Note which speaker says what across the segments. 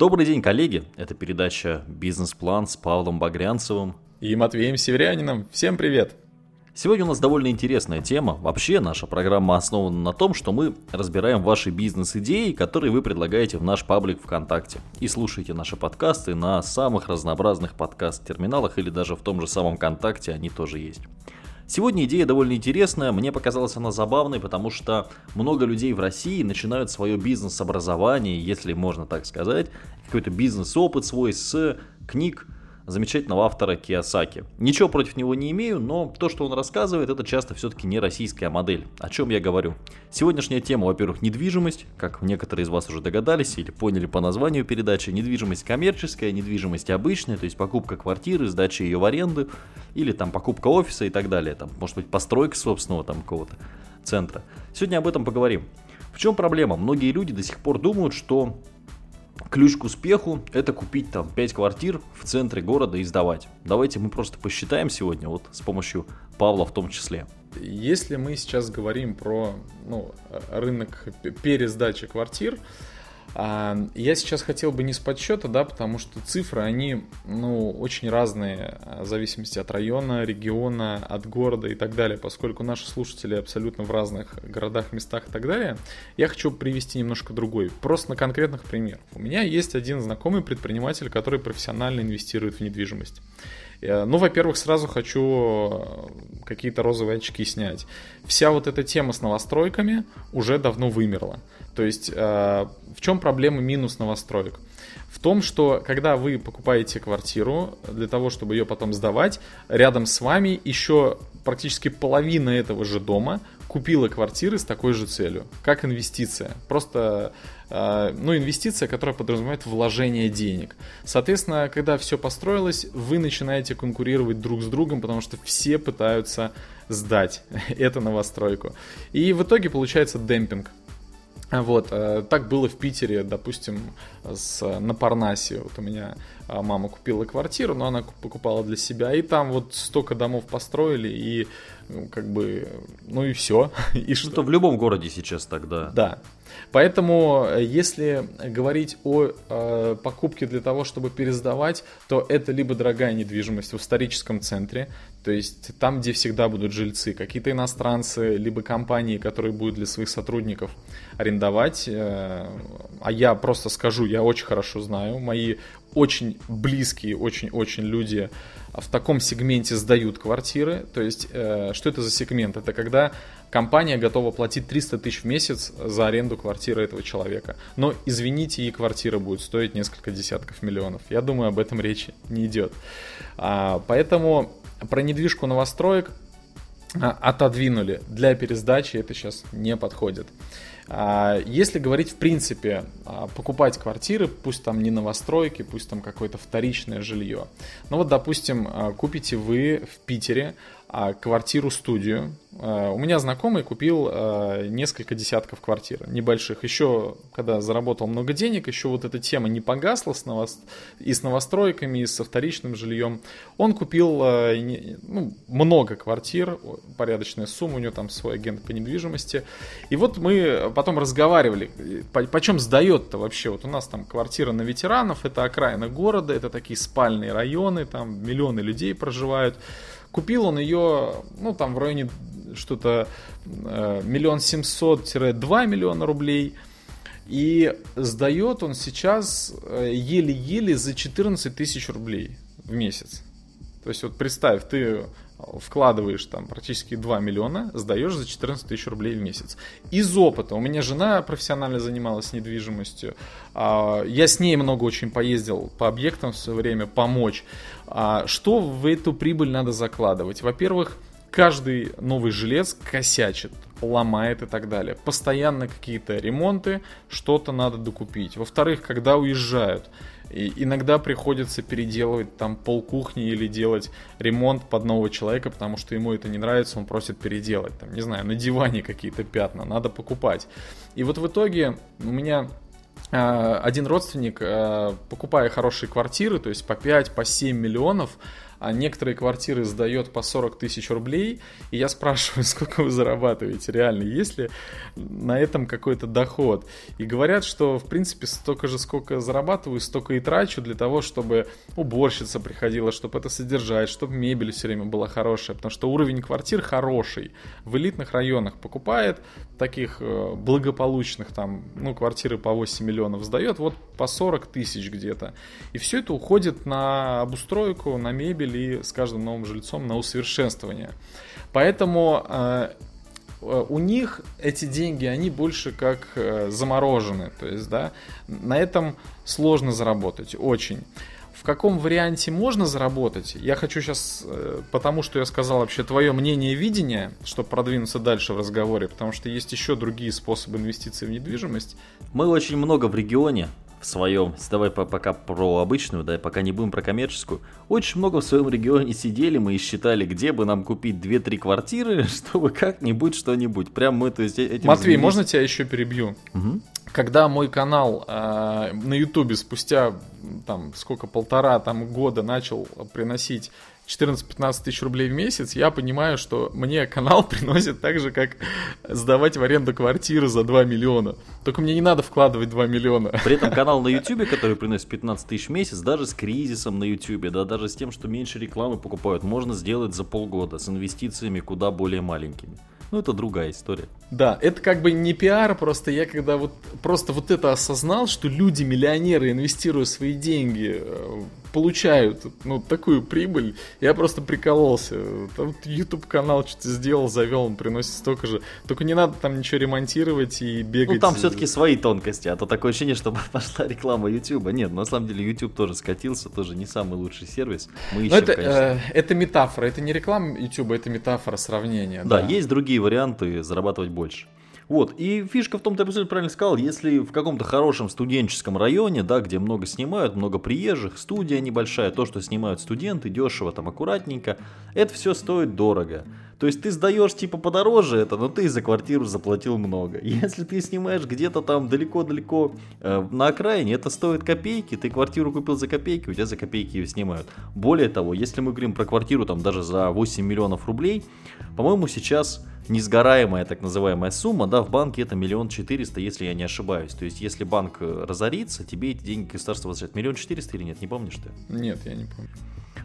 Speaker 1: Добрый день, коллеги! Это передача «Бизнес-план» с Павлом Багрянцевым
Speaker 2: и Матвеем Северянином. Всем привет!
Speaker 1: Сегодня у нас довольно интересная тема. Вообще, наша программа основана на том, что мы разбираем ваши бизнес-идеи, которые вы предлагаете в наш паблик ВКонтакте. И слушайте наши подкасты на самых разнообразных подкаст-терминалах или даже в том же самом ВКонтакте они тоже есть. Сегодня идея довольно интересная, мне показалась она забавной, потому что много людей в России начинают свое бизнес-образование, если можно так сказать, какой-то бизнес-опыт свой с книг, замечательного автора Киосаки. Ничего против него не имею, но то, что он рассказывает, это часто все-таки не российская модель. О чем я говорю? Сегодняшняя тема, во-первых, недвижимость, как некоторые из вас уже догадались или поняли по названию передачи, недвижимость коммерческая, недвижимость обычная, то есть покупка квартиры, сдача ее в аренду, или там покупка офиса и так далее, там, может быть, постройка собственного там какого-то центра. Сегодня об этом поговорим. В чем проблема? Многие люди до сих пор думают, что ключ к успеху это купить там 5 квартир в центре города и сдавать. Давайте мы просто посчитаем сегодня, вот с помощью Павла в том числе.
Speaker 2: Если мы сейчас говорим про ну, рынок пересдачи квартир, я сейчас хотел бы не с подсчета, да, потому что цифры, они, ну, очень разные, а, в зависимости от района, региона, от города и так далее, поскольку наши слушатели абсолютно в разных городах, местах и так далее, я хочу привести немножко другой, просто на конкретных примерах. У меня есть один знакомый предприниматель, который профессионально инвестирует в недвижимость. Э, ну, во-первых, сразу хочу какие-то розовые очки снять. Вся вот эта тема с новостройками уже давно вымерла. То есть, э, в чем проблема минус новостроек? В том, что когда вы покупаете квартиру, для того, чтобы ее потом сдавать, рядом с вами еще практически половина этого же дома купила квартиры с такой же целью, как инвестиция. Просто э, ну, инвестиция, которая подразумевает вложение денег. Соответственно, когда все построилось, вы начинаете конкурировать друг с другом, потому что все пытаются сдать эту новостройку. И в итоге получается демпинг. Вот, э, так было в Питере, допустим, с, на Парнасе. Вот у меня мама купила квартиру, но она покупала для себя. И там вот столько домов построили, и ну, как бы, ну и все.
Speaker 1: И что в любом городе сейчас тогда.
Speaker 2: Да. Поэтому, э, если говорить о э, покупке для того, чтобы пересдавать, то это либо дорогая недвижимость в историческом центре, то есть там, где всегда будут жильцы, какие-то иностранцы, либо компании, которые будут для своих сотрудников арендовать. Э, а я просто скажу, я очень хорошо знаю, мои очень близкие, очень-очень люди в таком сегменте сдают квартиры. То есть, э, что это за сегмент? Это когда компания готова платить 300 тысяч в месяц за аренду квартиры этого человека. Но, извините, и квартира будет стоить несколько десятков миллионов. Я думаю, об этом речи не идет. А, поэтому про недвижку новостроек а, отодвинули. Для пересдачи это сейчас не подходит. А, если говорить в принципе, а, покупать квартиры, пусть там не новостройки, пусть там какое-то вторичное жилье. Ну вот, допустим, купите вы в Питере квартиру-студию. У меня знакомый купил несколько десятков квартир, небольших. Еще, когда заработал много денег, еще вот эта тема не погасла с новост... и с новостройками, и со вторичным жильем. Он купил ну, много квартир, порядочная сумма, у него там свой агент по недвижимости. И вот мы потом разговаривали, по почем сдает-то вообще. Вот у нас там квартира на ветеранов, это окраина города, это такие спальные районы, там миллионы людей проживают. Купил он ее, ну, там в районе что-то э, миллион семьсот-два миллиона рублей. И сдает он сейчас э, еле-еле за 14 тысяч рублей в месяц. То есть вот представь, ты вкладываешь там практически 2 миллиона, сдаешь за 14 тысяч рублей в месяц. Из опыта, у меня жена профессионально занималась недвижимостью, а, я с ней много очень поездил по объектам в свое время, помочь. А, что в эту прибыль надо закладывать? Во-первых, каждый новый жилец косячит, ломает и так далее. Постоянно какие-то ремонты, что-то надо докупить. Во-вторых, когда уезжают, и иногда приходится переделывать там пол кухни или делать ремонт под нового человека, потому что ему это не нравится, он просит переделать. Там, не знаю, на диване какие-то пятна, надо покупать. И вот в итоге у меня э, один родственник, э, покупая хорошие квартиры, то есть по 5, по 7 миллионов, а некоторые квартиры сдает по 40 тысяч рублей, и я спрашиваю, сколько вы зарабатываете реально, есть ли на этом какой-то доход. И говорят, что, в принципе, столько же, сколько зарабатываю, столько и трачу для того, чтобы уборщица приходила, чтобы это содержать, чтобы мебель все время была хорошая, потому что уровень квартир хороший. В элитных районах покупает, таких э, благополучных там, ну, квартиры по 8 миллионов сдает, вот по 40 тысяч где-то. И все это уходит на обустройку, на мебель и с каждым новым жильцом на усовершенствование. Поэтому э, э, у них эти деньги, они больше как заморожены. То есть, да, на этом сложно заработать, очень. В каком варианте можно заработать? Я хочу сейчас, э, потому что я сказал вообще твое мнение и видение, чтобы продвинуться дальше в разговоре, потому что есть еще другие способы инвестиций в недвижимость.
Speaker 1: Мы очень много в регионе в своем, давай пока про обычную, да, пока не будем про коммерческую, очень много в своем регионе сидели мы и считали, где бы нам купить 2-3 квартиры, чтобы как-нибудь что-нибудь. Прям мы, то есть, этим
Speaker 2: Матвей, занялись. можно тебя еще перебью? Угу когда мой канал э, на Ютубе спустя там сколько полтора там года начал приносить 14-15 тысяч рублей в месяц, я понимаю, что мне канал приносит так же, как сдавать в аренду квартиры за 2 миллиона. Только мне не надо вкладывать 2 миллиона.
Speaker 1: При этом канал на YouTube, который приносит 15 тысяч в месяц, даже с кризисом на YouTube, да, даже с тем, что меньше рекламы покупают, можно сделать за полгода с инвестициями куда более маленькими. Ну, это другая история.
Speaker 2: Да, это как бы не пиар, просто я когда вот просто вот это осознал, что люди, миллионеры, инвестируя свои деньги э, получают ну, такую прибыль, я просто прикололся. Там YouTube канал что-то сделал, завел, он приносит столько же. Только не надо там ничего ремонтировать и бегать.
Speaker 1: Ну там все-таки свои тонкости, а то такое ощущение, что пошла реклама YouTube. Нет, на самом деле YouTube тоже скатился, тоже не самый лучший сервис.
Speaker 2: Мы ищем, это, конечно... э, это метафора, это не реклама YouTube, это метафора сравнения.
Speaker 1: Да, да, есть другие варианты зарабатывать больше. Вот, и фишка в том, ты абсолютно правильно сказал, если в каком-то хорошем студенческом районе, да, где много снимают, много приезжих, студия небольшая, то, что снимают студенты, дешево, там, аккуратненько, это все стоит дорого. То есть ты сдаешь типа подороже это, но ты за квартиру заплатил много. Если ты снимаешь где-то там далеко-далеко э, на окраине, это стоит копейки, ты квартиру купил за копейки, у тебя за копейки ее снимают. Более того, если мы говорим про квартиру там даже за 8 миллионов рублей, по-моему сейчас несгораемая так называемая сумма, да, в банке это миллион четыреста, если я не ошибаюсь. То есть, если банк э, разорится, тебе эти деньги государство возвращает. Миллион четыреста или нет, не помнишь ты?
Speaker 2: Нет, я не помню.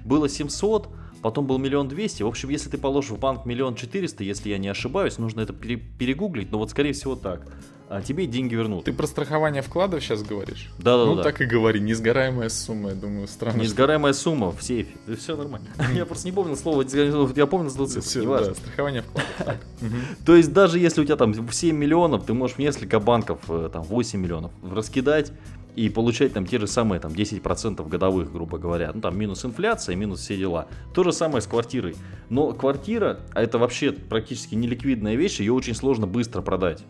Speaker 1: Было 700, потом был миллион двести. В общем, если ты положишь в банк миллион четыреста, если я не ошибаюсь, нужно это перегуглить, но вот скорее всего так а тебе деньги вернут.
Speaker 2: Ты про страхование вкладов сейчас говоришь?
Speaker 1: Да, да,
Speaker 2: ну,
Speaker 1: да.
Speaker 2: так и говори, несгораемая сумма, я думаю, странно.
Speaker 1: Несгораемая что... сумма в сейфе, да все нормально. Я просто не помнил слово, я помнил слово цифры,
Speaker 2: Да, страхование вкладов.
Speaker 1: То есть даже если у тебя там 7 миллионов, ты можешь несколько банков, э, там 8 миллионов раскидать, и получать там те же самые там 10% годовых, грубо говоря. Ну там минус инфляция, минус все дела. То же самое с квартирой. Но квартира, а это вообще практически неликвидная вещь, ее очень сложно быстро продать.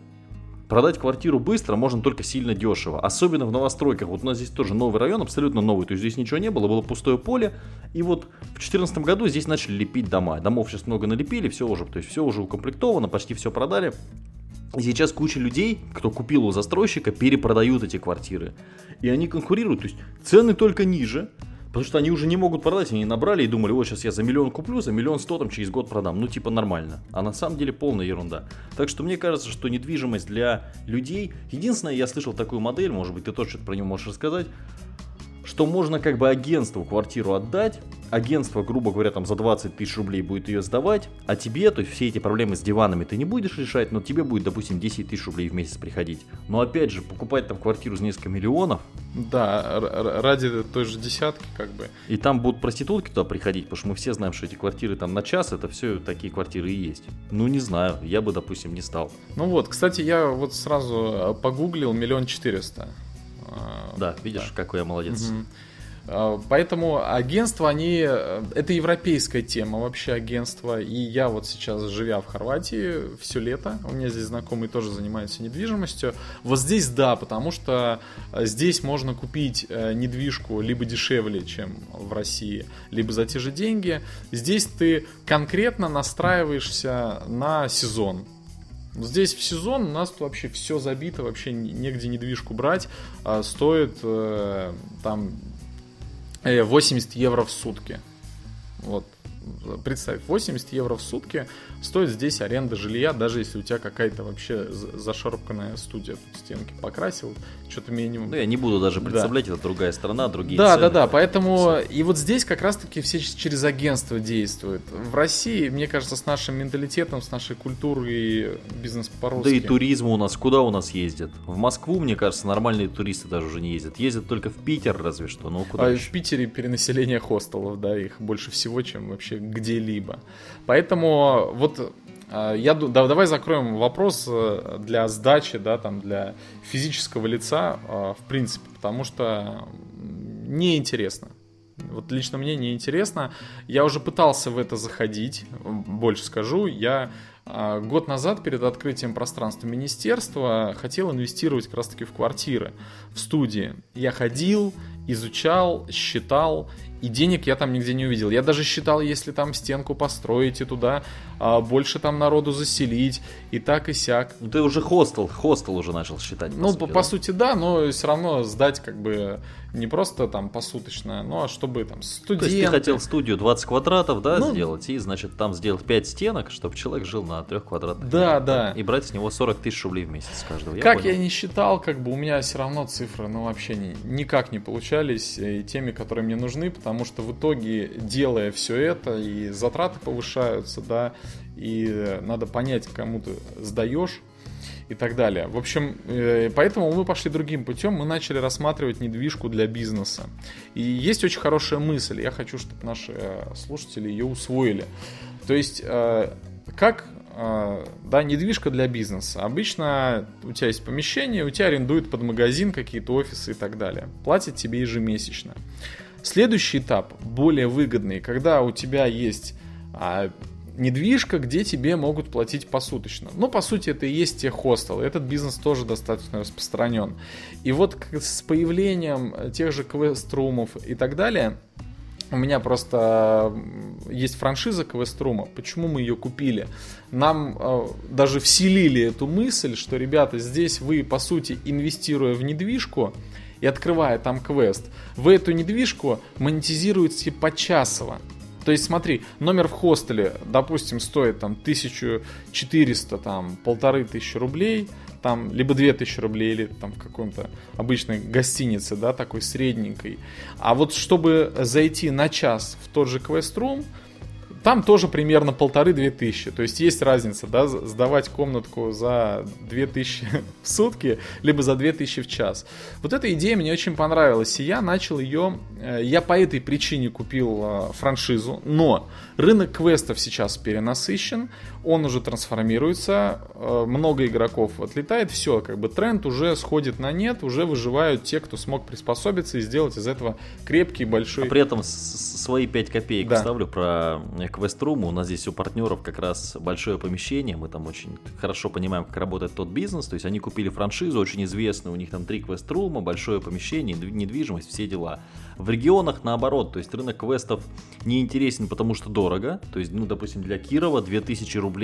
Speaker 1: Продать квартиру быстро можно только сильно дешево. Особенно в новостройках. Вот у нас здесь тоже новый район, абсолютно новый. То есть здесь ничего не было, было пустое поле. И вот в 2014 году здесь начали лепить дома. Домов сейчас много налепили, все уже, то есть все уже укомплектовано, почти все продали. И сейчас куча людей, кто купил у застройщика, перепродают эти квартиры. И они конкурируют, то есть цены только ниже, Потому что они уже не могут продать, они набрали и думали, вот сейчас я за миллион куплю, за миллион сто там через год продам. Ну, типа нормально. А на самом деле полная ерунда. Так что мне кажется, что недвижимость для людей... Единственное, я слышал такую модель, может быть, ты тоже что-то про нее можешь рассказать, что можно как бы агентству квартиру отдать, агентство, грубо говоря, там за 20 тысяч рублей будет ее сдавать, а тебе, то есть все эти проблемы с диванами ты не будешь решать, но тебе будет, допустим, 10 тысяч рублей в месяц приходить. Но опять же, покупать там квартиру за несколько миллионов.
Speaker 2: Да, ради той же десятки как бы.
Speaker 1: И там будут проститутки туда приходить, потому что мы все знаем, что эти квартиры там на час, это все такие квартиры и есть. Ну не знаю, я бы, допустим, не стал.
Speaker 2: Ну вот, кстати, я вот сразу э, погуглил миллион четыреста.
Speaker 1: Да, видишь, да. какой я молодец.
Speaker 2: Угу. Поэтому агентства, они... Э, это европейская тема вообще агентства. И я вот сейчас, живя в Хорватии все лето, у меня здесь знакомый тоже занимается недвижимостью. Вот здесь да, потому что э, здесь можно купить недвижку либо дешевле, чем в России, либо за те же деньги. Здесь ты конкретно настраиваешься на сезон. Здесь в сезон у нас вообще все забито, вообще негде недвижку брать. А стоит э, там 80 э, евро в сутки. Вот представь, 80 евро в сутки стоит здесь аренда жилья, даже если у тебя какая-то вообще зашарпанная студия, тут стенки покрасил, что-то минимум.
Speaker 1: Ну, я не буду даже представлять, да. это другая страна, другие
Speaker 2: Да,
Speaker 1: цены,
Speaker 2: да, да, поэтому, и вот здесь как раз-таки все через агентство действуют. В России, мне кажется, с нашим менталитетом, с нашей культурой бизнес по-русски.
Speaker 1: Да и туризм у нас, куда у нас ездят? В Москву, мне кажется, нормальные туристы даже уже не ездят. Ездят только в Питер разве что, ну куда
Speaker 2: А
Speaker 1: еще?
Speaker 2: в Питере перенаселение хостелов, да, их больше всего, чем вообще где-либо. Поэтому вот а, я, да, давай закроем вопрос э, для сдачи, да, там, для физического лица, а, в принципе, потому что неинтересно. Вот лично мне неинтересно. Я уже пытался в это заходить, больше скажу. Я а, год назад перед открытием пространства министерства хотел инвестировать как раз-таки в квартиры, в студии. Я ходил, изучал, считал, и денег я там нигде не увидел. Я даже считал, если там стенку построить и туда а, больше там народу заселить, и так и сяк.
Speaker 1: Ну ты уже хостел, хостел уже начал считать.
Speaker 2: Ну, по, сути, по, да? по сути, да, но все равно сдать как бы не просто там посуточно, ну а чтобы там студенты... То есть
Speaker 1: ты хотел студию 20 квадратов, да, ну, сделать, и значит там сделать 5 стенок, чтобы человек жил на 3 квадратах.
Speaker 2: Да, метрах, да.
Speaker 1: И брать с него 40 тысяч рублей в месяц каждого.
Speaker 2: Я как понял. я не считал, как бы у меня все равно цифры, ну вообще ни, никак не получались и теми, которые мне нужны, потому что в итоге, делая все это, и затраты повышаются, да, и надо понять, кому ты сдаешь, и так далее. В общем, э, поэтому мы пошли другим путем, мы начали рассматривать недвижку для бизнеса. И есть очень хорошая мысль, я хочу, чтобы наши э, слушатели ее усвоили. То есть, э, как да, недвижка для бизнеса. Обычно у тебя есть помещение, у тебя арендуют под магазин какие-то офисы и так далее. Платят тебе ежемесячно. Следующий этап, более выгодный, когда у тебя есть а, недвижка, где тебе могут платить посуточно. Ну, по сути, это и есть те хостелы. Этот бизнес тоже достаточно распространен. И вот с появлением тех же квест-румов и так далее, у меня просто есть франшиза Квеструма. Почему мы ее купили? Нам э, даже вселили эту мысль, что, ребята, здесь вы, по сути, инвестируя в недвижку и открывая там квест, вы эту недвижку монетизируете почасово. То есть смотри, номер в хостеле, допустим, стоит там 1400, там полторы тысячи рублей, там либо 2000 рублей, или там в каком-то обычной гостинице, да, такой средненькой. А вот чтобы зайти на час в тот же квест-рум, там тоже примерно полторы-две тысячи. То есть есть разница, да, сдавать комнатку за две тысячи в сутки, либо за две тысячи в час. Вот эта идея мне очень понравилась, и я начал ее, э, я по этой причине купил э, франшизу, но рынок квестов сейчас перенасыщен, он уже трансформируется, э, много игроков отлетает, все, как бы тренд уже сходит на нет, уже выживают те, кто смог приспособиться и сделать из этого крепкий, большой...
Speaker 1: А при этом свои 5 копеек да. вставлю про Квеструм. У нас здесь у партнеров как раз большое помещение. Мы там очень хорошо понимаем, как работает тот бизнес. То есть они купили франшизу, очень известную. У них там три квеструма, большое помещение, недвижимость, все дела. В регионах наоборот. То есть рынок квестов не интересен, потому что дорого. То есть, ну, допустим, для Кирова 2000 рублей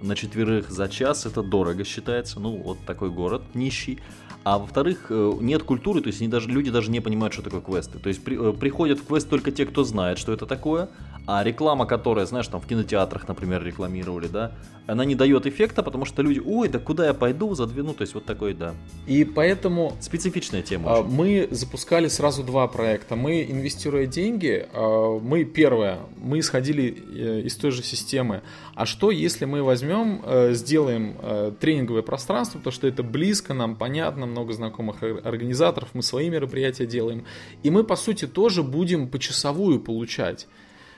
Speaker 1: на четверых за час это дорого считается. Ну, вот такой город нищий. А во-вторых, э, нет культуры, то есть они даже, люди даже не понимают, что такое квесты. То есть при, э, приходят в квест только те, кто знает, что это такое, а реклама, которая, знаешь, там в кинотеатрах, например, рекламировали, да, она не дает эффекта, потому что люди, ой, да куда я пойду за две, ну, то есть вот такой, да.
Speaker 2: И поэтому...
Speaker 1: Специфичная тема.
Speaker 2: А, мы запускали сразу два проекта. Мы, инвестируя деньги, а, мы, первое, мы исходили э, из той же системы. А что, если мы возьмем, э, сделаем э, тренинговое пространство, потому что это близко, нам понятно, много знакомых организаторов, мы свои мероприятия делаем, и мы, по сути, тоже будем почасовую получать.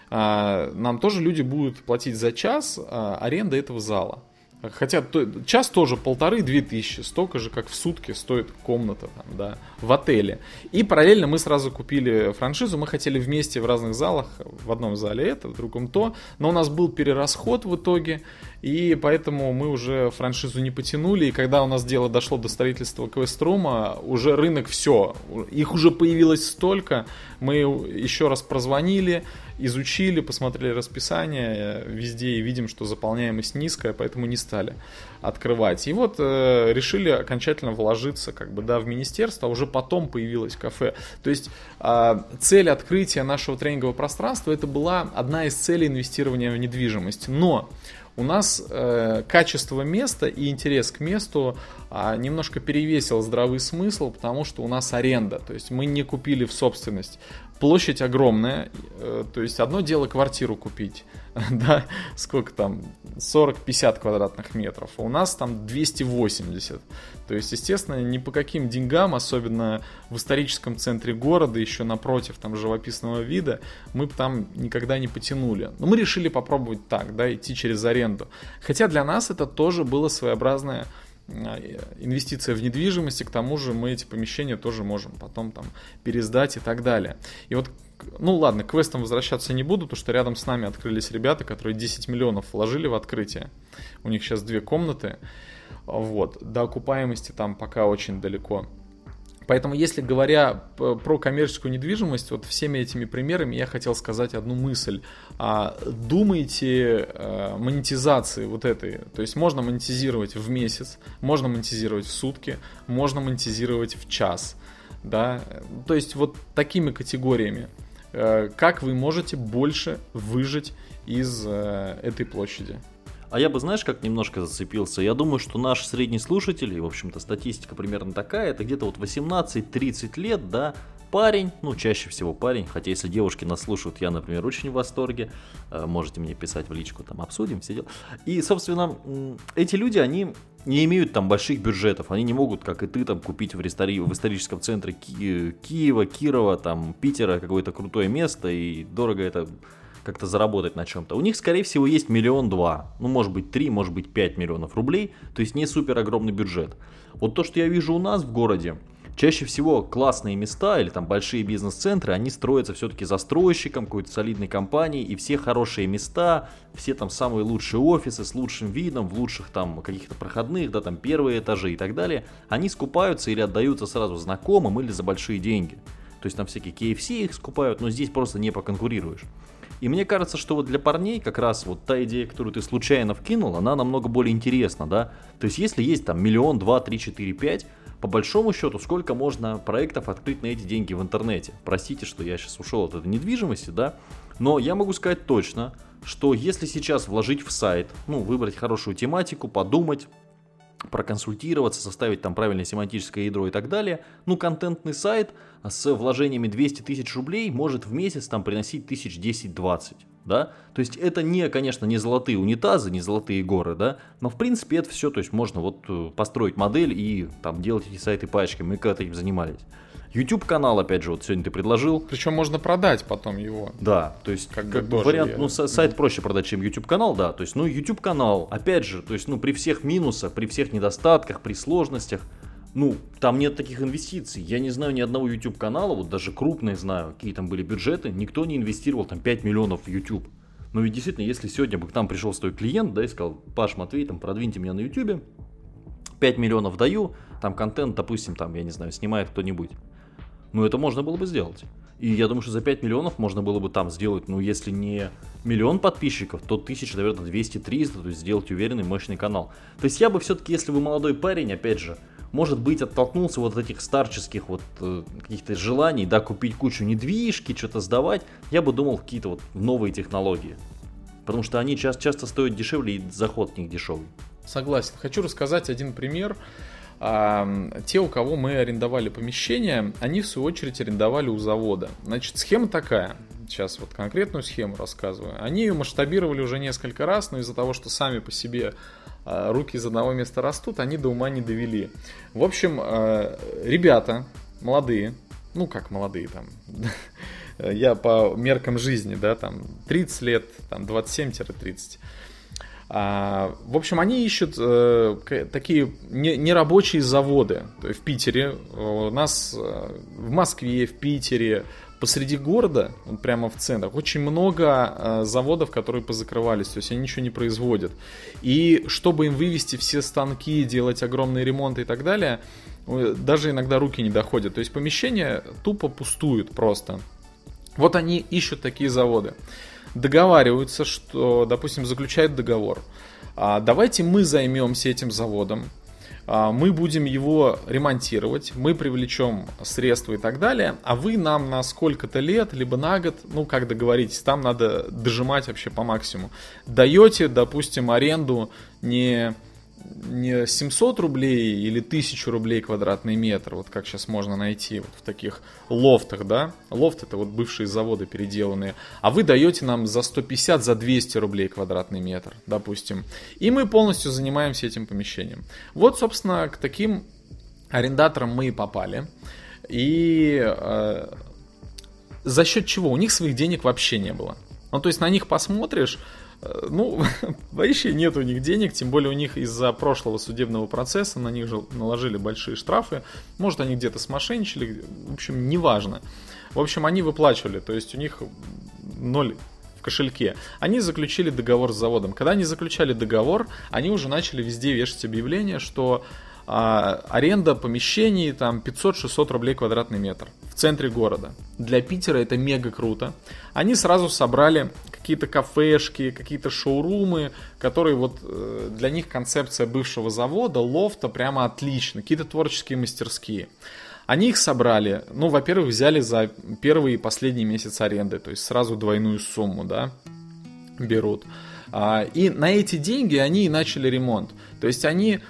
Speaker 2: А, нам тоже люди будут платить за час а, аренды этого зала. Хотя то, час тоже полторы-две тысячи, столько же, как в сутки стоит комната там, да, в отеле. И параллельно мы сразу купили франшизу, мы хотели вместе в разных залах, в одном зале это, в другом то, но у нас был перерасход в итоге, И поэтому мы уже франшизу не потянули. И когда у нас дело дошло до строительства Квеструма, уже рынок все. Их уже появилось столько. Мы еще раз прозвонили, изучили, посмотрели расписание везде и видим, что заполняемость низкая, поэтому не стали открывать. И вот э, решили окончательно вложиться как бы, да, в министерство, а уже потом появилось кафе. То есть э, цель открытия нашего тренингового пространства это была одна из целей инвестирования в недвижимость. Но у нас э, качество места и интерес к месту э, немножко перевесил здравый смысл, потому что у нас аренда, то есть мы не купили в собственность. Площадь огромная, э, то есть одно дело квартиру купить, да, сколько там, 40-50 квадратных метров, а у нас там 280. То есть, естественно, ни по каким деньгам, особенно в историческом центре города, еще напротив там живописного вида, мы бы там никогда не потянули. Но мы решили попробовать так, да, идти через аренду. Хотя для нас это тоже было своеобразное инвестиция в недвижимость, и к тому же мы эти помещения тоже можем потом там пересдать и так далее. И вот ну ладно, к квестам возвращаться не буду, потому что рядом с нами открылись ребята, которые 10 миллионов вложили в открытие. У них сейчас две комнаты. Вот. До окупаемости там пока очень далеко. Поэтому, если говоря про коммерческую недвижимость, вот всеми этими примерами я хотел сказать одну мысль. А, думайте а, монетизации вот этой. То есть можно монетизировать в месяц, можно монетизировать в сутки, можно монетизировать в час. Да? То есть вот такими категориями. Э, как вы можете больше выжить из э, этой площади.
Speaker 1: А я бы, знаешь, как немножко зацепился? Я думаю, что наш средний слушатель, и, в общем-то, статистика примерно такая, это где-то вот 18-30 лет, да, парень, ну, чаще всего парень, хотя если девушки нас слушают, я, например, очень в восторге, э, можете мне писать в личку, там, обсудим, все дела. И, собственно, эти люди, они не имеют там больших бюджетов, они не могут, как и ты, там, купить в, рестори... в историческом центре Ки... Киева, Кирова, там, Питера какое-то крутое место, и дорого это как-то заработать на чем-то. У них, скорее всего, есть миллион два, ну, может быть, три, может быть, пять миллионов рублей, то есть не супер огромный бюджет. Вот то, что я вижу у нас в городе, Чаще всего классные места или там большие бизнес-центры, они строятся все-таки застройщиком какой-то солидной компании, и все хорошие места, все там самые лучшие офисы с лучшим видом, в лучших там каких-то проходных, да, там первые этажи и так далее, они скупаются или отдаются сразу знакомым или за большие деньги. То есть там всякие KFC их скупают, но здесь просто не поконкурируешь. И мне кажется, что вот для парней как раз вот та идея, которую ты случайно вкинул, она намного более интересна, да. То есть если есть там миллион, два, три, четыре, пять, по большому счету, сколько можно проектов открыть на эти деньги в интернете? Простите, что я сейчас ушел от этой недвижимости, да, но я могу сказать точно, что если сейчас вложить в сайт, ну, выбрать хорошую тематику, подумать, проконсультироваться, составить там правильное семантическое ядро и так далее, ну, контентный сайт с вложениями 200 тысяч рублей может в месяц там приносить тысяч 10-20 да, то есть это не, конечно, не золотые унитазы, не золотые горы, да, но в принципе это все, то есть можно вот э, построить модель и там делать эти сайты пачками, мы когда-то этим занимались. YouTube канал, опять же, вот сегодня ты предложил.
Speaker 2: Причем можно продать потом его.
Speaker 1: Да, то есть как, как вариант, я... ну сайт проще продать, чем YouTube канал, да, то есть, ну YouTube канал, опять же, то есть, ну при всех минусах, при всех недостатках, при сложностях, ну, там нет таких инвестиций. Я не знаю ни одного YouTube канала, вот даже крупные знаю, какие там были бюджеты, никто не инвестировал там 5 миллионов в YouTube. Но ведь действительно, если сегодня бы к нам пришел свой клиент, да, и сказал, Паш, Матвей, там, продвиньте меня на YouTube, 5 миллионов даю, там контент, допустим, там, я не знаю, снимает кто-нибудь. Ну, это можно было бы сделать. И я думаю, что за 5 миллионов можно было бы там сделать, ну, если не миллион подписчиков, то тысяч, наверное, 200-300, то есть сделать уверенный, мощный канал. То есть я бы все-таки, если вы молодой парень, опять же, может быть, оттолкнулся вот от этих старческих вот э, каких-то желаний, да, купить кучу недвижки, что-то сдавать, я бы думал какие-то вот новые технологии. Потому что они часто, часто стоят дешевле и заход в них дешевый.
Speaker 2: Согласен. Хочу рассказать один пример. А, те, у кого мы арендовали помещение, они в свою очередь арендовали у завода. Значит, схема такая. Сейчас вот конкретную схему рассказываю. Они ее масштабировали уже несколько раз, но из-за того, что сами по себе а, руки из одного места растут, они до ума не довели. В общем, а, ребята молодые, ну как молодые там, я по меркам жизни, да, там 30 лет, там 27-30. А, в общем, они ищут э, такие не, нерабочие заводы. Есть в Питере, у нас э, в Москве, в Питере, посреди города, вот прямо в центрах, очень много э, заводов, которые позакрывались, то есть они ничего не производят. И чтобы им вывести все станки, делать огромные ремонты и так далее, э, даже иногда руки не доходят. То есть помещения тупо пустуют просто. Вот они ищут такие заводы. Договариваются, что, допустим, заключают договор. А, давайте мы займемся этим заводом а, мы будем его ремонтировать, мы привлечем средства и так далее, а вы нам на сколько-то лет, либо на год, ну как договоритесь, там надо дожимать вообще по максимуму. Даете, допустим, аренду не не 700 рублей или 1000 рублей квадратный метр, вот как сейчас можно найти вот в таких лофтах, да, лофт это вот бывшие заводы переделанные, а вы даете нам за 150, за 200 рублей квадратный метр, допустим, и мы полностью занимаемся этим помещением. Вот, собственно, к таким арендаторам мы и попали, и э, за счет чего? У них своих денег вообще не было. Ну, то есть на них посмотришь, ну, вообще нет у них денег, тем более у них из-за прошлого судебного процесса на них же наложили большие штрафы. Может, они где-то смошенничали, в общем, неважно. В общем, они выплачивали, то есть у них ноль в кошельке. Они заключили договор с заводом. Когда они заключали договор, они уже начали везде вешать объявление, что а, аренда помещений там 500-600 рублей квадратный метр в центре города. Для Питера это мега круто. Они сразу собрали какие-то кафешки, какие-то шоурумы, которые вот э, для них концепция бывшего завода, лофта прямо отлично, какие-то творческие мастерские. Они их собрали, ну, во-первых, взяли за первый и последний месяц аренды, то есть сразу двойную сумму, да, берут. А, и на эти деньги они и начали ремонт. То есть они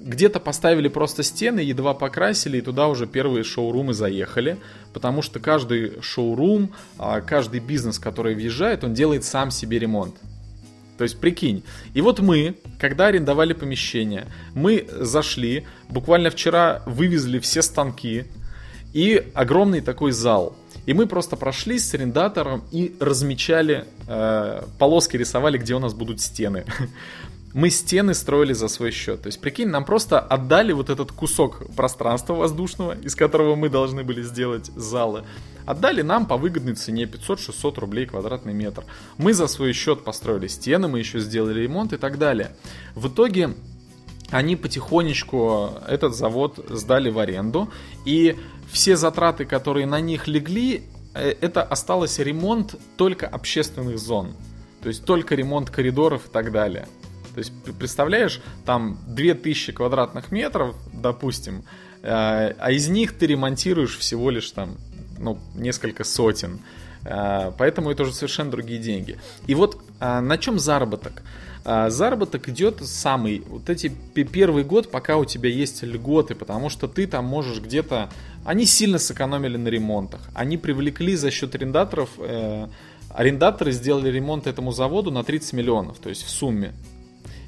Speaker 2: где-то поставили просто стены, едва покрасили, и туда уже первые шоурумы заехали, потому что каждый шоурум, а, каждый бизнес, который въезжает, он делает сам себе ремонт. То есть, прикинь. И вот мы, когда арендовали помещение, мы зашли, буквально вчера вывезли все станки и огромный такой зал. И мы просто прошлись с арендатором и размечали, э, полоски рисовали, где у нас будут стены. Мы стены строили за свой счет. То есть, прикинь, нам просто отдали вот этот кусок пространства воздушного, из которого мы должны были сделать залы. Отдали нам по выгодной цене 500-600 рублей квадратный метр. Мы за свой счет построили стены, мы еще сделали ремонт и так далее. В итоге они потихонечку этот завод сдали в аренду, и все затраты, которые на них легли, э, это осталось ремонт только общественных зон. То есть только ремонт коридоров и так далее. То есть, представляешь, там 2000 квадратных метров, допустим, э, а из них ты ремонтируешь всего лишь там, ну, несколько сотен. Э, поэтому это уже совершенно другие деньги. И вот на чем заработок? А, заработок идет самый, вот эти первый год, пока у тебя есть льготы, потому что ты там можешь где-то, они сильно сэкономили на ремонтах, они привлекли за счет арендаторов, э, арендаторы сделали ремонт этому заводу на 30 миллионов, то есть в сумме.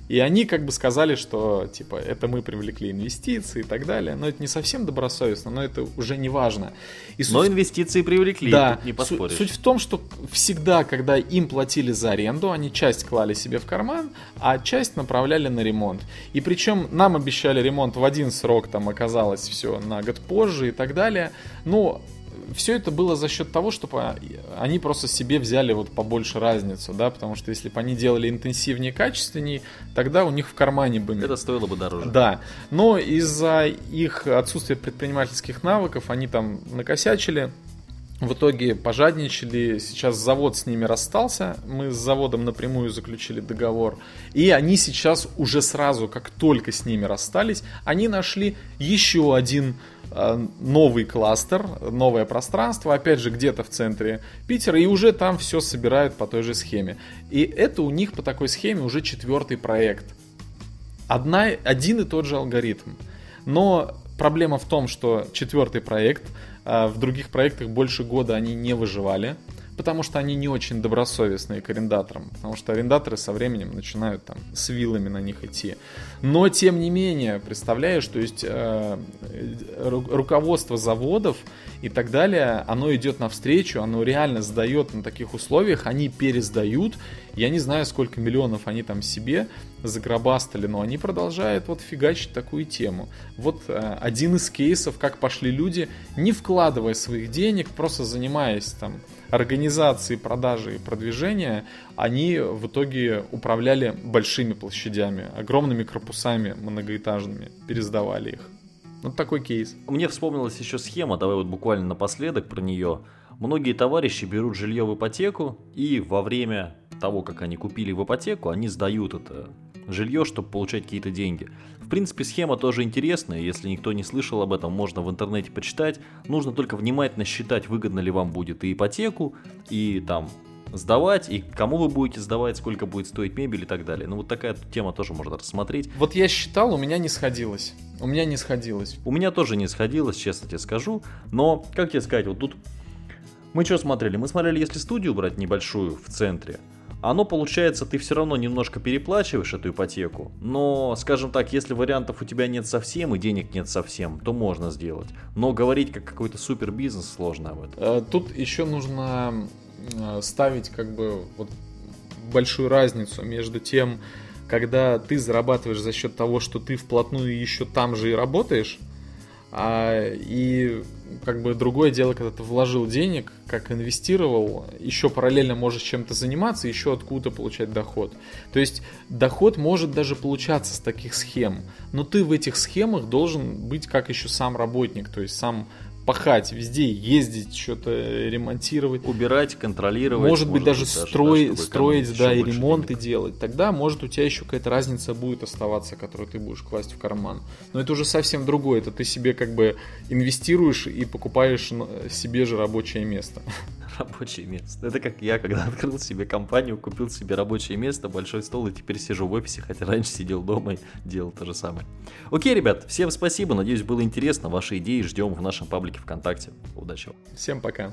Speaker 2: И они как бы сказали, что типа это мы привлекли инвестиции и так далее. Но это не совсем добросовестно, но это уже не важно.
Speaker 1: И суть... Но инвестиции привлекли,
Speaker 2: да, не поспоришь. Суть в том, что всегда, когда им платили за аренду, они часть клали себе в карман, а часть направляли на ремонт. И причем нам обещали ремонт в один срок, там оказалось все на год позже и так далее. Но все это было за счет того, чтобы они просто себе взяли вот побольше разницу, да, потому что если бы они делали интенсивнее, качественнее, тогда у них в кармане бы...
Speaker 1: Это стоило бы дороже.
Speaker 2: Да, но из-за их отсутствия предпринимательских навыков они там накосячили, в итоге пожадничали, сейчас завод с ними расстался, мы с заводом напрямую заключили договор, и они сейчас уже сразу, как только с ними расстались, они нашли еще один Э, новый кластер, новое пространство, опять же где-то в центре Питера, и уже там все собирают по той же схеме. И это у них по такой схеме уже четвертый проект. Одна, один и тот же алгоритм. Но проблема в том, что четвертый проект, в других проектах больше года они не выживали, потому что они не очень добросовестные к арендаторам, потому что арендаторы со временем начинают там с вилами на них идти. Но тем не менее, представляешь, то есть э, руководство заводов и так далее, оно идет навстречу, оно реально сдает на таких условиях, они пересдают, я не знаю, сколько миллионов они там себе загробастали, но они продолжают вот фигачить такую тему. Вот э, один из кейсов, как пошли люди, не вкладывая своих денег, просто занимаясь там организацией продажи и продвижения, они в итоге управляли большими площадями, огромными корпусами многоэтажными, пересдавали их. Вот такой кейс.
Speaker 1: Мне вспомнилась еще схема, давай вот буквально напоследок про нее. Многие товарищи берут жилье в ипотеку и во время того, как они купили в ипотеку, они сдают это жилье, чтобы получать какие-то деньги. В принципе, схема тоже интересная, если никто не слышал об этом, можно в интернете почитать. Нужно только внимательно считать, выгодно ли вам будет и ипотеку, и там сдавать, и кому вы будете сдавать, сколько будет стоить мебель и так далее. Ну вот такая тема тоже можно рассмотреть.
Speaker 2: Вот я считал, у меня не сходилось. У меня не сходилось.
Speaker 1: У меня тоже не сходилось, честно тебе скажу. Но, как тебе сказать, вот тут мы что смотрели? Мы смотрели, если студию брать небольшую в центре, оно получается, ты все равно немножко переплачиваешь эту ипотеку, но, скажем так, если вариантов у тебя нет совсем и денег нет совсем, то можно сделать. Но говорить как какой-то супер бизнес сложно об этом.
Speaker 2: Э, тут еще нужно э, ставить как бы вот большую разницу между тем, когда ты зарабатываешь за счет того, что ты вплотную еще там же и работаешь, а, и как бы другое дело, когда ты вложил денег, как инвестировал, еще параллельно можешь чем-то заниматься, еще откуда получать доход. То есть доход может даже получаться с таких схем, но ты в этих схемах должен быть как еще сам работник, то есть сам пахать везде, ездить, что-то ремонтировать.
Speaker 1: Убирать, контролировать.
Speaker 2: Может быть, даже, даже строй, да, строить, да, и ремонты денег. делать. Тогда, может, у тебя еще какая-то разница будет оставаться, которую ты будешь класть в карман. Но это уже совсем другое. Это ты себе как бы инвестируешь и покупаешь себе же рабочее место.
Speaker 1: рабочее место. Это как я, когда открыл себе компанию, купил себе рабочее место, большой стол, и теперь сижу в офисе, хотя раньше сидел дома и делал то же самое. Окей, ребят, всем спасибо, надеюсь, было интересно. Ваши идеи ждем в нашем паблике ВКонтакте. Удачи вам.
Speaker 2: Всем пока.